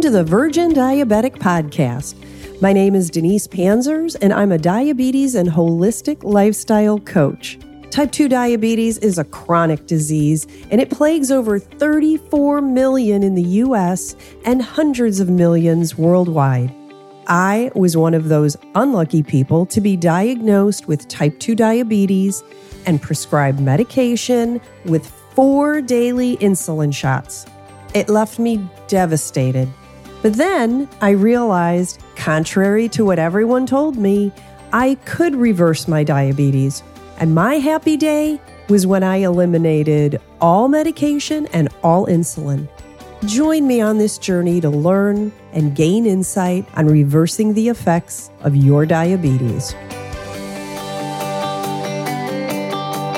Welcome to the Virgin Diabetic Podcast. My name is Denise Pancyrz, and I'm a diabetes and holistic lifestyle coach. Type 2 diabetes is a chronic disease, and it plagues over 34 million in the US and hundreds of millions worldwide. I was one of those unlucky people to be diagnosed with type 2 diabetes and prescribed medication with four daily insulin shots. It left me devastated. But then I realized, contrary to what everyone told me, I could reverse my diabetes. And my happy day was when I eliminated all medication and all insulin. Join me on this journey to learn and gain insight on reversing the effects of your diabetes.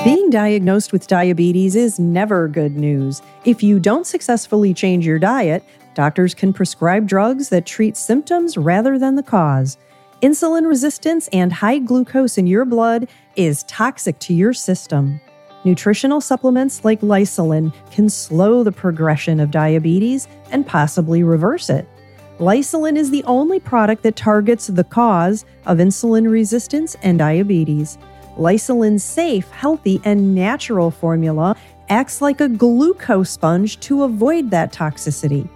Being diagnosed with diabetes is never good news. If you don't successfully change your diet, doctors can prescribe drugs that treat symptoms rather than the cause. Insulin resistance and high glucose in your blood is toxic to your system. Nutritional supplements like Lysulin can slow the progression of diabetes and possibly reverse it. Lysulin is the only product that targets the cause of insulin resistance and diabetes. Lysulin's safe, healthy, and natural formula acts like a glucose sponge to avoid that toxicity.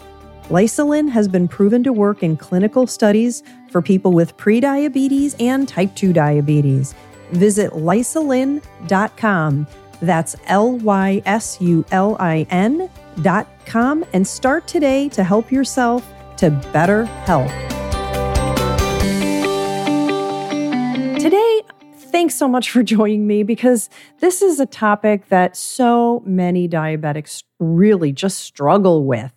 Lysulin has been proven to work in clinical studies for people with prediabetes and type 2 diabetes. Visit lysulin.com. That's L Y S U L I N.com and start today to help yourself to better health. Today, thanks so much for joining me because this is a topic that so many diabetics really just struggle with.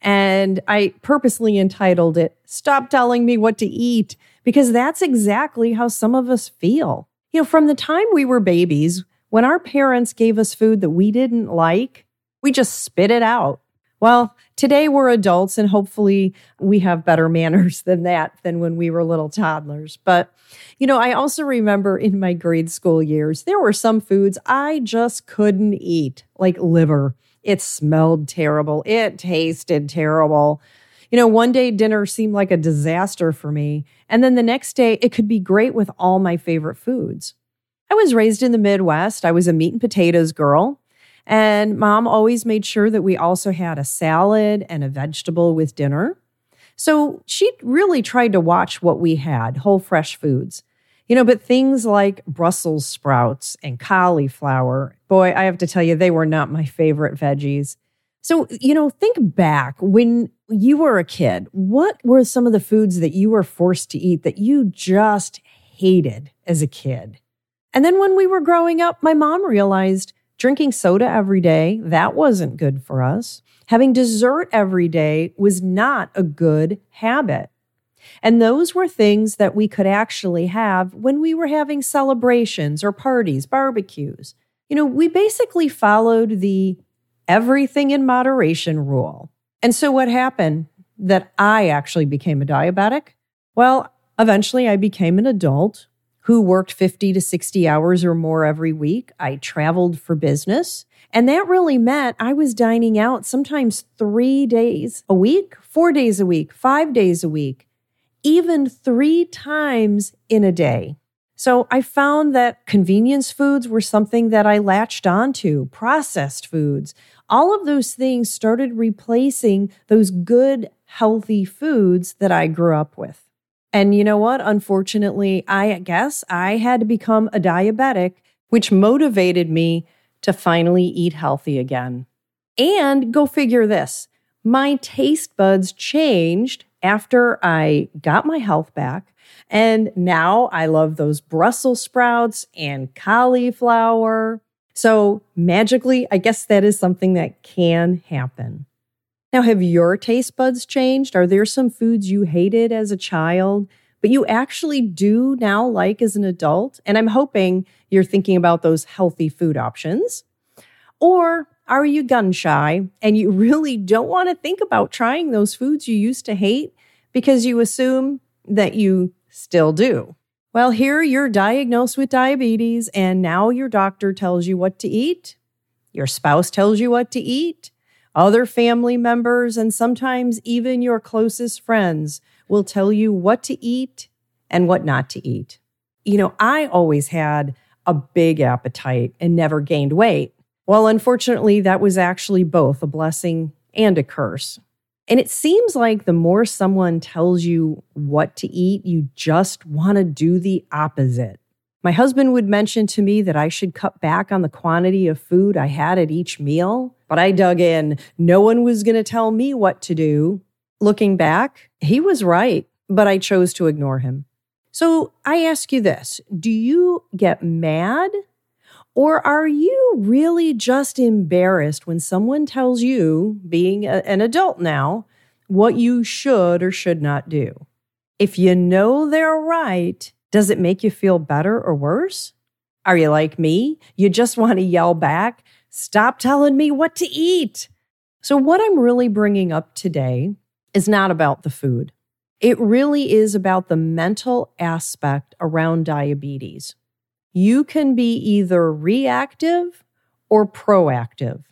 And I purposely entitled it, Stop Telling Me What to Eat, because that's exactly how some of us feel. You know, from the time we were babies, when our parents gave us food that we didn't like, we just spit it out. Well, today we're adults and hopefully we have better manners than that than when we were little toddlers. But, you know, I also remember in my grade school years, there were some foods I just couldn't eat, like liver. It smelled terrible. It tasted terrible. You know, one day dinner seemed like a disaster for me. And then the next day, it could be great with all my favorite foods. I was raised in the Midwest. I was a meat and potatoes girl. And mom always made sure that we also had a salad and a vegetable with dinner. So she really tried to watch what we had whole, fresh foods. You know, but things like Brussels sprouts and cauliflower, boy, I have to tell you, they were not my favorite veggies. So, you know, think back when you were a kid, what were some of the foods that you were forced to eat that you just hated as a kid? And then when we were growing up, my mom realized Drinking soda every day, that wasn't good for us. Having dessert every day was not a good habit. And those were things that we could actually have when we were having celebrations or parties, barbecues. You know, we basically followed the everything in moderation rule. And so what happened that I actually became a diabetic? Well, eventually I became an adult who worked 50 to 60 hours or more every week. I traveled for business. And that really meant I was dining out sometimes three days a week, four days a week, five days a week, even three times in a day. So I found that convenience foods were something that I latched onto, processed foods. All of those things started replacing those good, healthy foods that I grew up with. And you know what? Unfortunately, I guess I had to become a diabetic, which motivated me to finally eat healthy again. And go figure this my taste buds changed after I got my health back. And now I love those Brussels sprouts and cauliflower. So magically, I guess that is something that can happen. Now, have your taste buds changed? Are there some foods you hated as a child, but you actually do now like as an adult? And I'm hoping you're thinking about those healthy food options. Or are you gun shy and you really don't want to think about trying those foods you used to hate because you assume that you still do? Well, here you're diagnosed with diabetes, and now your doctor tells you what to eat, your spouse tells you what to eat Other family members and sometimes even your closest friends will tell you what to eat and what not to eat. You know, I always had a big appetite and never gained weight. Well, unfortunately, that was actually both a blessing and a curse. And it seems like the more someone tells you what to eat, you just want to do the opposite. My husband would mention to me that I should cut back on the quantity of food I had at each meal, but I dug in. No one was going to tell me what to do. Looking back, he was right, but I chose to ignore him. So I ask you this Do you get mad or are you really just embarrassed when someone tells you, being a, an adult now, what you should or should not do? If you know they're right, does it make you feel better or worse? Are you like me? You just want to yell back, stop telling me what to eat. So, what I'm really bringing up today is not about the food. It really is about the mental aspect around diabetes you can be either reactive or proactive.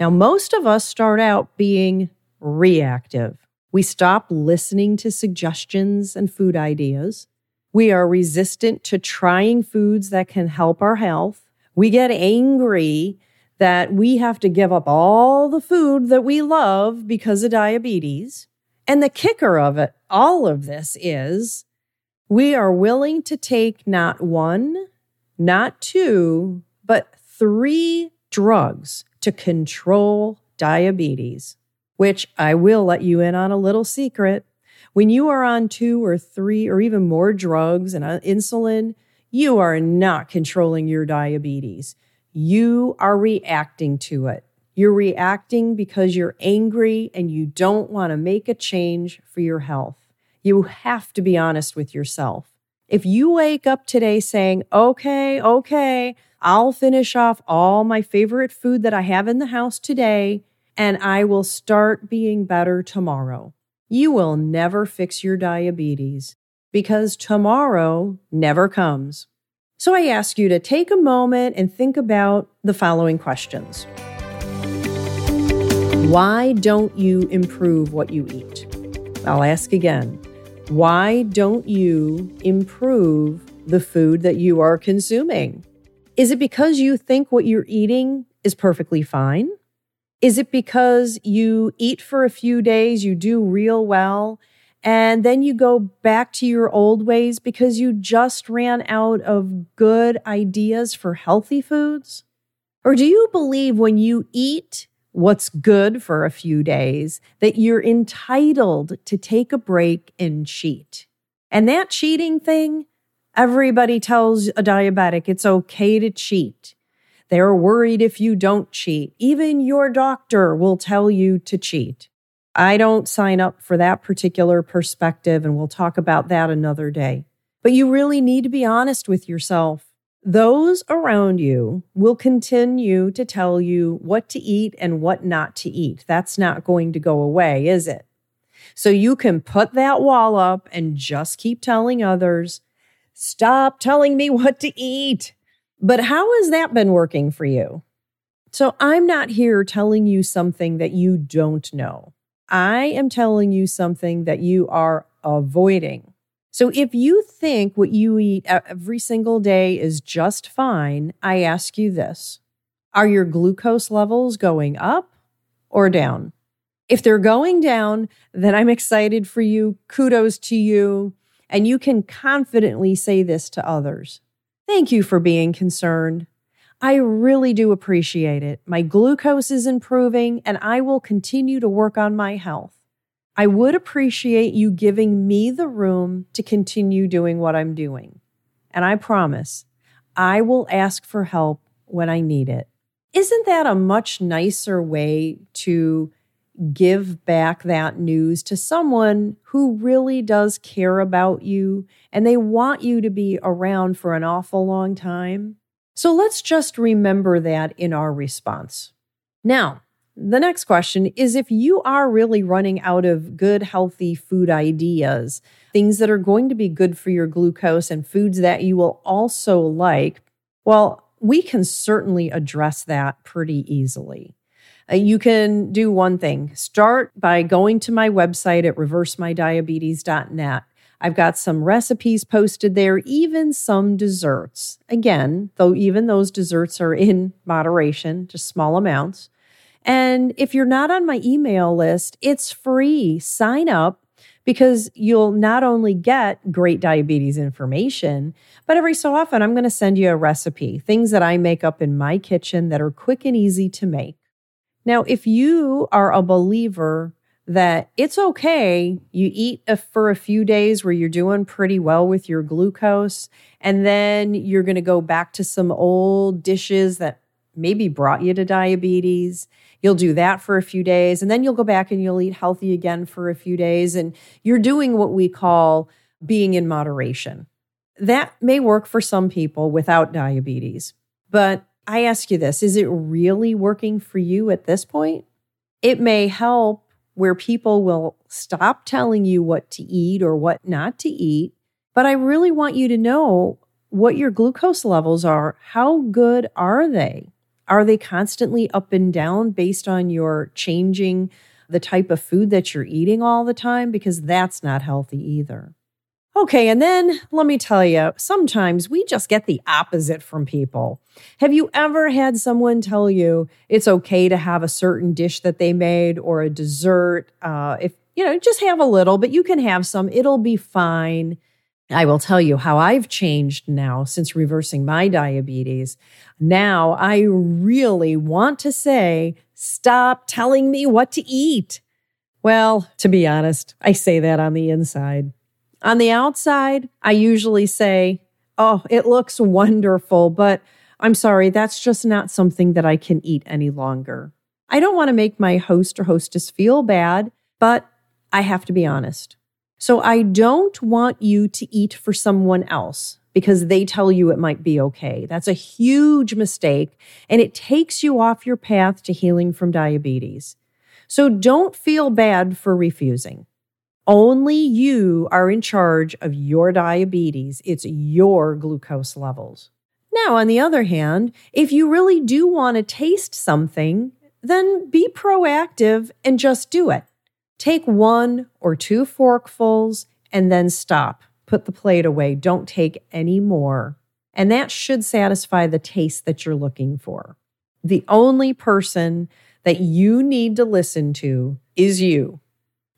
Now, most of us start out being reactive. We stop listening to suggestions and food ideas. We are resistant to trying foods that can help our health. We get angry that we have to give up all the food that we love because of diabetes. And the kicker of it, all of this is we are willing to take not one, not two, but three drugs to control diabetes, which I will let you in on a little secret. When you are on two or three or even more drugs and uh, insulin, you are not controlling your diabetes. You are reacting to it. You're reacting because you're angry and you don't want to make a change for your health. You have to be honest with yourself. If you wake up today saying, okay, okay, I'll finish off all my favorite food that I have in the house today, and I will start being better tomorrow, you will never fix your diabetes because tomorrow never comes. So I ask you to take a moment and think about the following questions. Why don't you improve what you eat? I'll ask again. Why don't you improve the food that you are consuming? Is it because you think what you're eating is perfectly fine? Is it because you eat for a few days, you do real well, and then you go back to your old ways because you just ran out of good ideas for healthy foods? Or do you believe when you eat what's good for a few days, that you're entitled to take a break and cheat. And that cheating thing, everybody tells a diabetic it's okay to cheat. They're worried if you don't cheat. Even your doctor will tell you to cheat. I don't sign up for that particular perspective, and we'll talk about that another day. But you really need to be honest with yourself those around you will continue to tell you what to eat and what not to eat. That's not going to go away, is it? So you can put that wall up and just keep telling others, stop telling me what to eat. But how has that been working for you? So I'm not here telling you something that you don't know. I am telling you something that you are avoiding. So if you think what you eat every single day is just fine, I ask you this Are your glucose levels going up or down? If they're going down, then I'm excited for you. Kudos to you. And you can confidently say this to others. Thank you for being concerned. I really do appreciate it. My glucose is improving, and I will continue to work on my health. I would appreciate you giving me the room to continue doing what I'm doing. And I promise I will ask for help when I need it. Isn't that a much nicer way to give back that news to someone who really does care about you and they want you to be around for an awful long time? So let's just remember that in our response. Now, the next question is if you are really running out of good, healthy food ideas, things that are going to be good for your glucose and foods that you will also like, well, we can certainly address that pretty easily. Uh, you can do one thing start by going to my website at reversemydiabetes.net. I've got some recipes posted there, even some desserts. Again, though, even those desserts are in moderation, just small amounts. And if you're not on my email list, it's free. Sign up because you'll not only get great diabetes information, but every so often I'm going to send you a recipe, things that I make up in my kitchen that are quick and easy to make. Now, if you are a believer that it's okay, you eat a, for a few days where you're doing pretty well with your glucose, and then you're going to go back to some old dishes that maybe brought you to diabetes. You'll do that for a few days, and then you'll go back and you'll eat healthy again for a few days. And you're doing what we call being in moderation. That may work for some people without diabetes. But I ask you this is it really working for you at this point? It may help where people will stop telling you what to eat or what not to eat. But I really want you to know what your glucose levels are. How good are they? Are they constantly up and down based on your changing the type of food that you're eating all the time? Because that's not healthy either. Okay, and then let me tell you, sometimes we just get the opposite from people. Have you ever had someone tell you it's okay to have a certain dish that they made or a dessert? Uh, if you know, just have a little, but you can have some, it'll be fine. I will tell you how I've changed now since reversing my diabetes. Now I really want to say, stop telling me what to eat. Well, to be honest, I say that on the inside. On the outside, I usually say, oh, it looks wonderful, but I'm sorry, that's just not something that I can eat any longer. I don't want to make my host or hostess feel bad, but I have to be honest. So I don't want you to eat for someone else because they tell you it might be okay. That's a huge mistake and it takes you off your path to healing from diabetes. So don't feel bad for refusing. Only you are in charge of your diabetes. It's your glucose levels. Now, on the other hand, if you really do want to taste something, then be proactive and just do it. Take one or two forkfuls and then stop. Put the plate away. Don't take any more. And that should satisfy the taste that you're looking for. The only person that you need to listen to is you.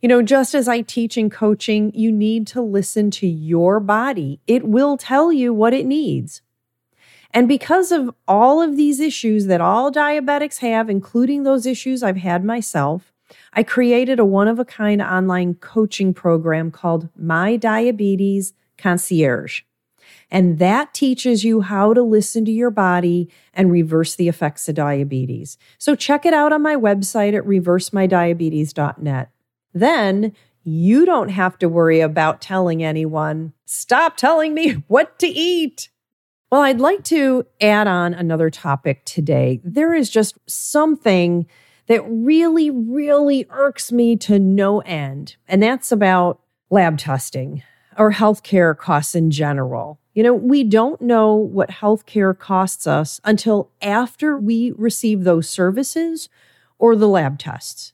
You know, just as I teach in coaching, you need to listen to your body. It will tell you what it needs. And because of all of these issues that all diabetics have, including those issues I've had myself, I created a one of a kind online coaching program called My Diabetes Concierge. And that teaches you how to listen to your body and reverse the effects of diabetes. So check it out on my website at reversemydiabetes.net. Then you don't have to worry about telling anyone, stop telling me what to eat. Well, I'd like to add on another topic today. There is just something that really, really irks me to no end. And that's about lab testing or healthcare costs in general. You know, we don't know what healthcare costs us until after we receive those services or the lab tests.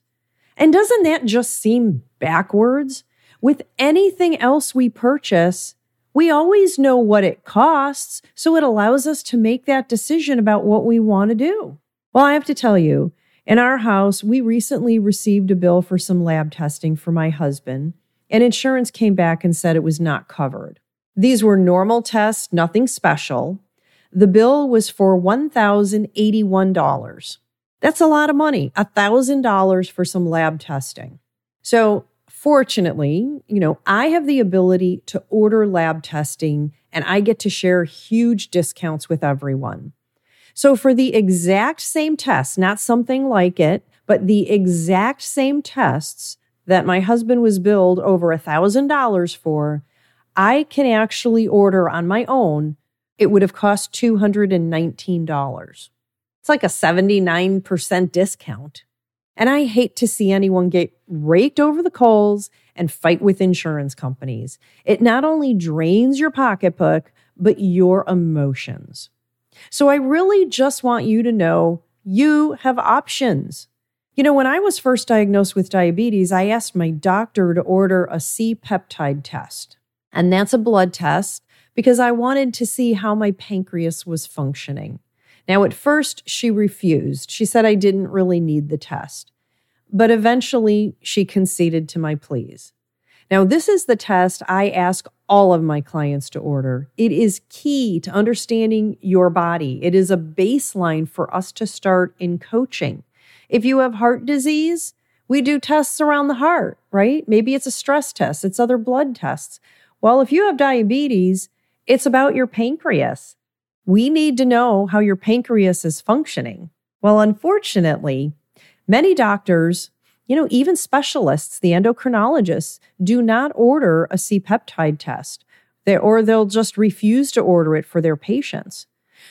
And doesn't that just seem backwards? With anything else we purchase, we always know what it costs, so it allows us to make that decision about what we want to do. Well, I have to tell you, in our house, we recently received a bill for some lab testing for my husband, and insurance came back and said it was not covered. These were normal tests, nothing special. The bill was for $1,081. That's a lot of money, $1,000 for some lab testing. So, fortunately, you know, I have the ability to order lab testing and I get to share huge discounts with everyone. So, for the exact same tests, not something like it, but the exact same tests that my husband was billed over a $1,000 for, I can actually order on my own. It would have cost $219. It's like a 79% discount. And I hate to see anyone get raked over the coals and fight with insurance companies. It not only drains your pocketbook, but your emotions. So I really just want you to know you have options. You know, when I was first diagnosed with diabetes, I asked my doctor to order a C peptide test. And that's a blood test because I wanted to see how my pancreas was functioning. Now, at first, she refused. She said I didn't really need the test. But eventually, she conceded to my pleas. Now, this is the test I ask all of my clients to order. It is key to understanding your body, it is a baseline for us to start in coaching. If you have heart disease, we do tests around the heart, right? Maybe it's a stress test, it's other blood tests. Well, if you have diabetes, it's about your pancreas. We need to know how your pancreas is functioning. Well, unfortunately, many doctors, you know, even specialists, the endocrinologists, do not order a C peptide test, they, or they'll just refuse to order it for their patients.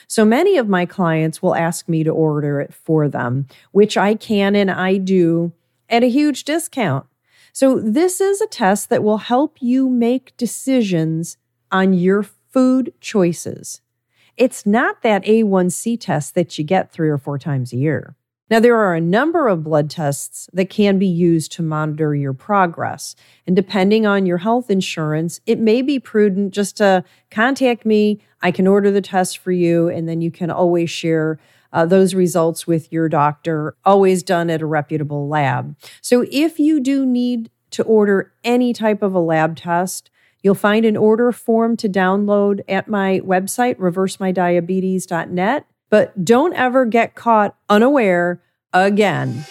So many of my clients will ask me to order it for them, which I can and I do at a huge discount. So, this is a test that will help you make decisions on your food choices. It's not that A1C test that you get three or four times a year. Now, there are a number of blood tests that can be used to monitor your progress. And depending on your health insurance, it may be prudent just to contact me. I can order the test for you, and then you can always share uh, those results with your doctor, always done at a reputable lab. So, if you do need to order any type of a lab test, You'll find an order form to download at my website, reversemydiabetes.net. But don't ever get caught unaware again.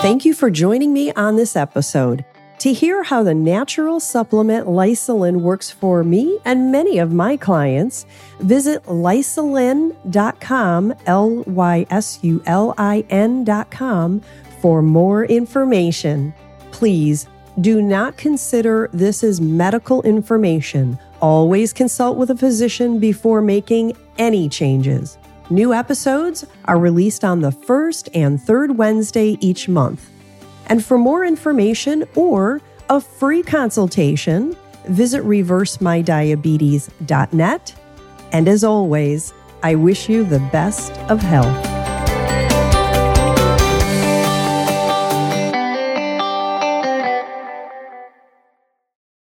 Thank you for joining me on this episode. To hear how the natural supplement Lysulin works for me and many of my clients, visit lysulin.com, L Y S U L I N.com, for more information. Please do not consider this as medical information. Always consult with a physician before making any changes. New episodes are released on the first and third Wednesday each month. And for more information or a free consultation, visit reversemydiabetes.net. And as always, I wish you the best of health.